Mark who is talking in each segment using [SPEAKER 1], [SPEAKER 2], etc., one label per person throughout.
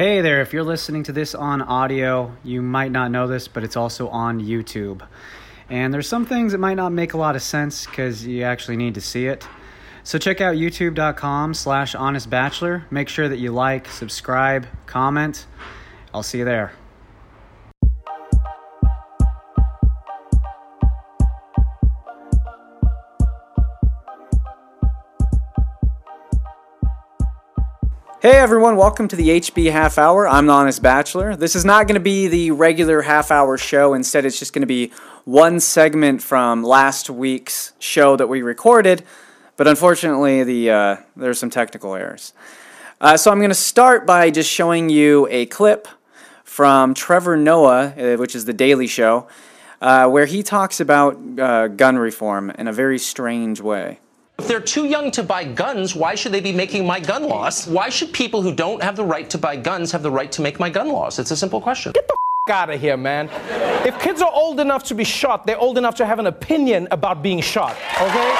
[SPEAKER 1] Hey there, if you're listening to this on audio, you might not know this, but it's also on YouTube. And there's some things that might not make a lot of sense because you actually need to see it. So check out youtube.com slash honestbachelor. Make sure that you like, subscribe, comment. I'll see you there. Hey everyone, welcome to the HB Half Hour. I'm the Honest Bachelor. This is not going to be the regular half hour show. Instead, it's just going to be one segment from last week's show that we recorded. But unfortunately, the uh, there's some technical errors. Uh, so I'm going to start by just showing you a clip from Trevor Noah, uh, which is the Daily Show, uh, where he talks about uh, gun reform in a very strange way.
[SPEAKER 2] If they're too young to buy guns, why should they be making my gun laws? Why should people who don't have the right to buy guns have the right to make my gun laws? It's a simple question.
[SPEAKER 3] Get the f- out of here, man. If kids are old enough to be shot, they're old enough to have an opinion about being shot, okay?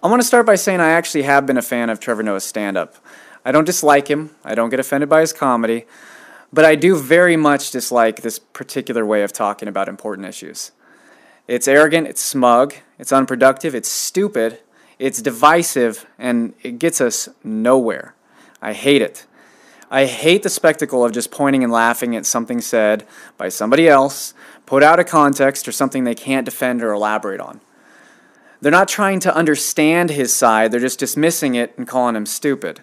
[SPEAKER 1] I want to start by saying I actually have been a fan of Trevor Noah's stand up. I don't dislike him, I don't get offended by his comedy, but I do very much dislike this particular way of talking about important issues. It's arrogant, it's smug, it's unproductive, it's stupid, it's divisive, and it gets us nowhere. I hate it. I hate the spectacle of just pointing and laughing at something said by somebody else, put out of context, or something they can't defend or elaborate on. They're not trying to understand his side, they're just dismissing it and calling him stupid.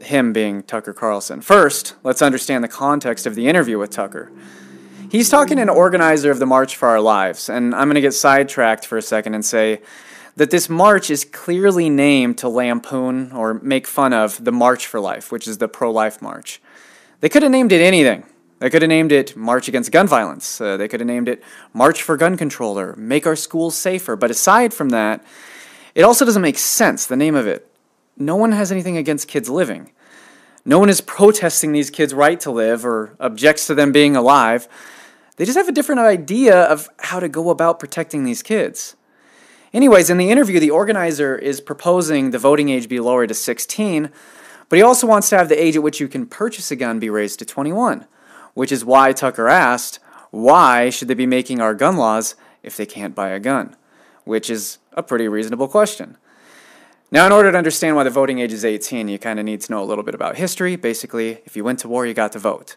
[SPEAKER 1] Him being Tucker Carlson. First, let's understand the context of the interview with Tucker. He's talking to an organizer of the March for Our Lives, and I'm going to get sidetracked for a second and say that this march is clearly named to lampoon or make fun of the March for Life, which is the pro life march. They could have named it anything. They could have named it March Against Gun Violence. Uh, they could have named it March for Gun Control or Make Our Schools Safer. But aside from that, it also doesn't make sense, the name of it. No one has anything against kids living. No one is protesting these kids' right to live or objects to them being alive. They just have a different idea of how to go about protecting these kids. Anyways, in the interview, the organizer is proposing the voting age be lowered to 16, but he also wants to have the age at which you can purchase a gun be raised to 21, which is why Tucker asked, why should they be making our gun laws if they can't buy a gun? Which is a pretty reasonable question. Now, in order to understand why the voting age is 18, you kind of need to know a little bit about history. Basically, if you went to war, you got to vote.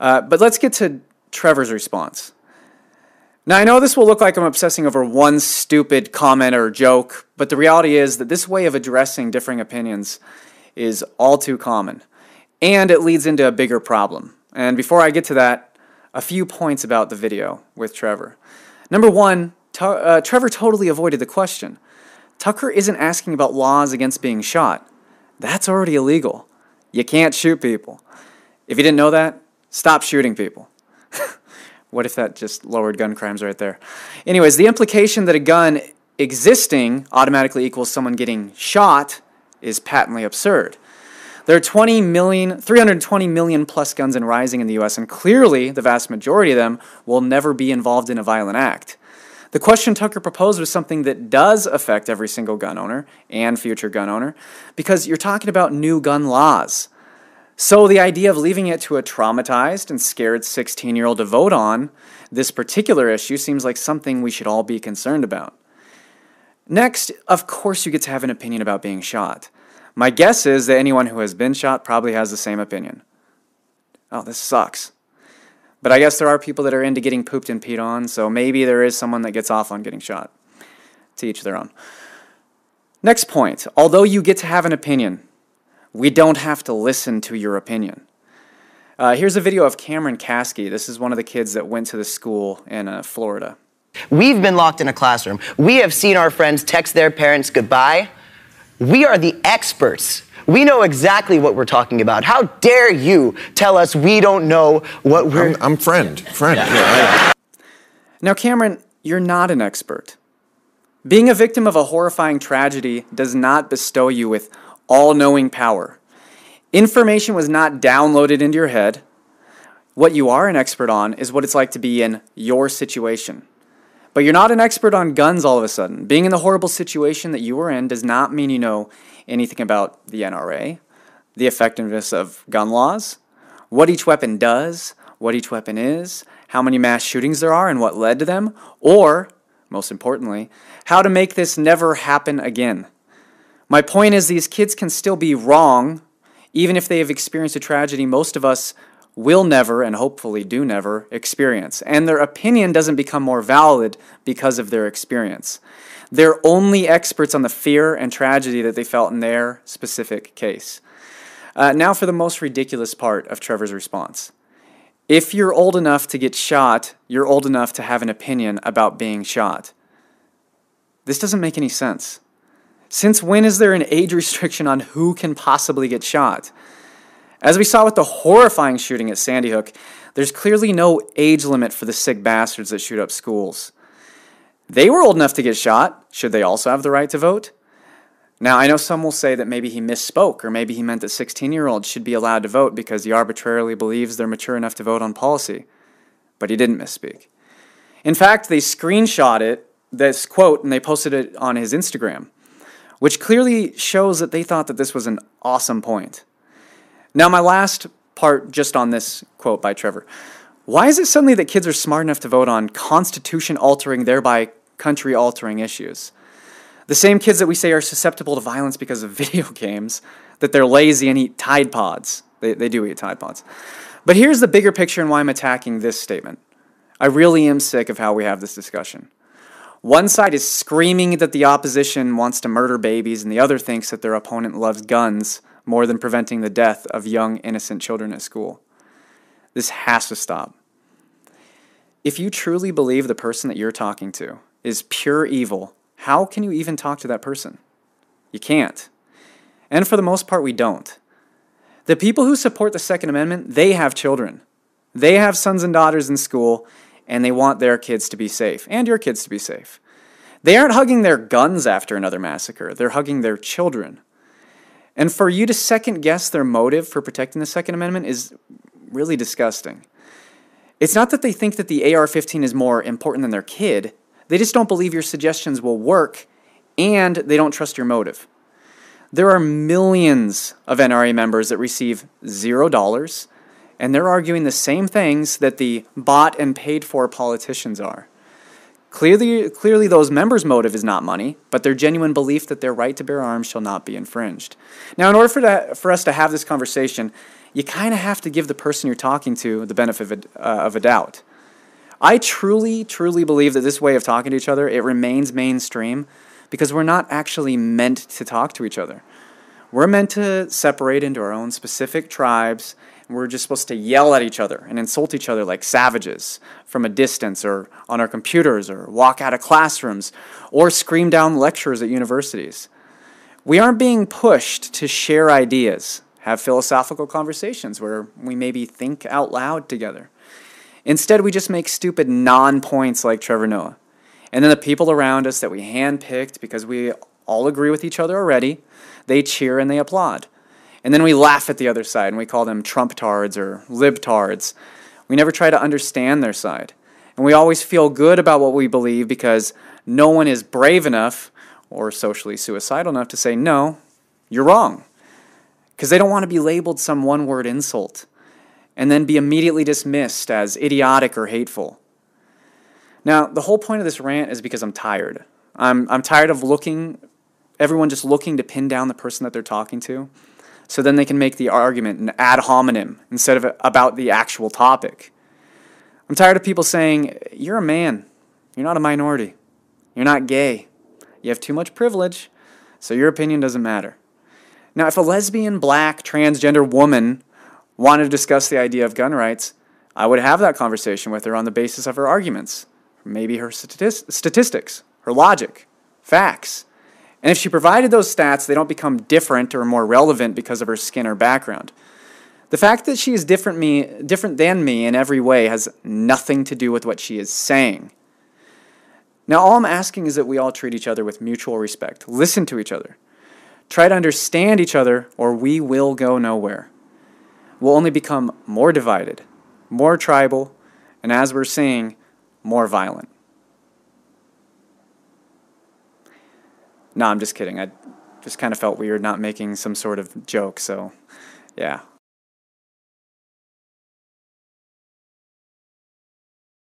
[SPEAKER 1] Uh, but let's get to Trevor's response. Now, I know this will look like I'm obsessing over one stupid comment or joke, but the reality is that this way of addressing differing opinions is all too common, and it leads into a bigger problem. And before I get to that, a few points about the video with Trevor. Number one, uh, Trevor totally avoided the question. Tucker isn't asking about laws against being shot. That's already illegal. You can't shoot people. If you didn't know that, stop shooting people. What if that just lowered gun crimes right there? Anyways, the implication that a gun existing automatically equals someone getting shot is patently absurd. There are 20 million, 320 million plus guns and rising in the US, and clearly the vast majority of them will never be involved in a violent act. The question Tucker proposed was something that does affect every single gun owner and future gun owner because you're talking about new gun laws. So the idea of leaving it to a traumatized and scared 16 year old to vote on this particular issue seems like something we should all be concerned about. Next, of course, you get to have an opinion about being shot. My guess is that anyone who has been shot probably has the same opinion. Oh, this sucks. But I guess there are people that are into getting pooped and peed on, so maybe there is someone that gets off on getting shot. To each their own. Next point although you get to have an opinion, we don't have to listen to your opinion. Uh, here's a video of Cameron Kasky. This is one of the kids that went to the school in uh, Florida.
[SPEAKER 4] We've been locked in a classroom. We have seen our friends text their parents goodbye. We are the experts. We know exactly what we're talking about. How dare you tell us we don't know what we're.
[SPEAKER 5] I'm, I'm friend, friend. Yeah,
[SPEAKER 1] Now, Cameron, you're not an expert. Being a victim of a horrifying tragedy does not bestow you with all knowing power. Information was not downloaded into your head. What you are an expert on is what it's like to be in your situation. But you're not an expert on guns all of a sudden. Being in the horrible situation that you were in does not mean you know anything about the NRA, the effectiveness of gun laws, what each weapon does, what each weapon is, how many mass shootings there are and what led to them, or, most importantly, how to make this never happen again. My point is, these kids can still be wrong, even if they have experienced a tragedy most of us will never, and hopefully do never, experience. And their opinion doesn't become more valid because of their experience. They're only experts on the fear and tragedy that they felt in their specific case. Uh, now, for the most ridiculous part of Trevor's response. If you're old enough to get shot, you're old enough to have an opinion about being shot. This doesn't make any sense. Since when is there an age restriction on who can possibly get shot? As we saw with the horrifying shooting at Sandy Hook, there's clearly no age limit for the sick bastards that shoot up schools. They were old enough to get shot. Should they also have the right to vote? Now, I know some will say that maybe he misspoke, or maybe he meant that 16 year olds should be allowed to vote because he arbitrarily believes they're mature enough to vote on policy. But he didn't misspeak. In fact, they screenshot it, this quote, and they posted it on his Instagram, which clearly shows that they thought that this was an awesome point. Now, my last part just on this quote by Trevor. Why is it suddenly that kids are smart enough to vote on constitution altering, thereby country altering issues? The same kids that we say are susceptible to violence because of video games, that they're lazy and eat Tide Pods. They, they do eat Tide Pods. But here's the bigger picture and why I'm attacking this statement. I really am sick of how we have this discussion. One side is screaming that the opposition wants to murder babies, and the other thinks that their opponent loves guns more than preventing the death of young, innocent children at school. This has to stop. If you truly believe the person that you're talking to is pure evil how can you even talk to that person? You can't. And for the most part, we don't. The people who support the Second Amendment, they have children. They have sons and daughters in school, and they want their kids to be safe, and your kids to be safe. They aren't hugging their guns after another massacre, they're hugging their children. And for you to second guess their motive for protecting the Second Amendment is really disgusting. It's not that they think that the AR 15 is more important than their kid, they just don't believe your suggestions will work and they don't trust your motive. There are millions of NRA members that receive zero dollars, and they're arguing the same things that the bought and paid for politicians are. Clearly, clearly, those members' motive is not money, but their genuine belief that their right to bear arms shall not be infringed. Now, in order for, for us to have this conversation, you kind of have to give the person you're talking to the benefit of a, uh, of a doubt. I truly, truly believe that this way of talking to each other, it remains mainstream because we're not actually meant to talk to each other. We're meant to separate into our own specific tribes, and we're just supposed to yell at each other and insult each other like savages from a distance or on our computers or walk out of classrooms or scream down lectures at universities. We aren't being pushed to share ideas, have philosophical conversations where we maybe think out loud together. Instead, we just make stupid non points like Trevor Noah. And then the people around us that we handpicked because we all agree with each other already, they cheer and they applaud. And then we laugh at the other side and we call them Trump-tards or libtards. We never try to understand their side. And we always feel good about what we believe because no one is brave enough or socially suicidal enough to say, no, you're wrong. Because they don't want to be labeled some one word insult and then be immediately dismissed as idiotic or hateful. Now, the whole point of this rant is because I'm tired. I'm, I'm tired of looking, everyone just looking to pin down the person that they're talking to, so then they can make the argument an ad hominem instead of about the actual topic. I'm tired of people saying, You're a man, you're not a minority, you're not gay, you have too much privilege, so your opinion doesn't matter. Now, if a lesbian, black, transgender woman wanted to discuss the idea of gun rights, I would have that conversation with her on the basis of her arguments, maybe her statistics, her logic, facts. And if she provided those stats, they don't become different or more relevant because of her skin or background. The fact that she is different me different than me in every way has nothing to do with what she is saying. Now all I'm asking is that we all treat each other with mutual respect. Listen to each other. Try to understand each other or we will go nowhere We'll only become more divided, more tribal, and as we're seeing, more violent. No, I'm just kidding. I just kind of felt weird not making some sort of joke, so Yeah.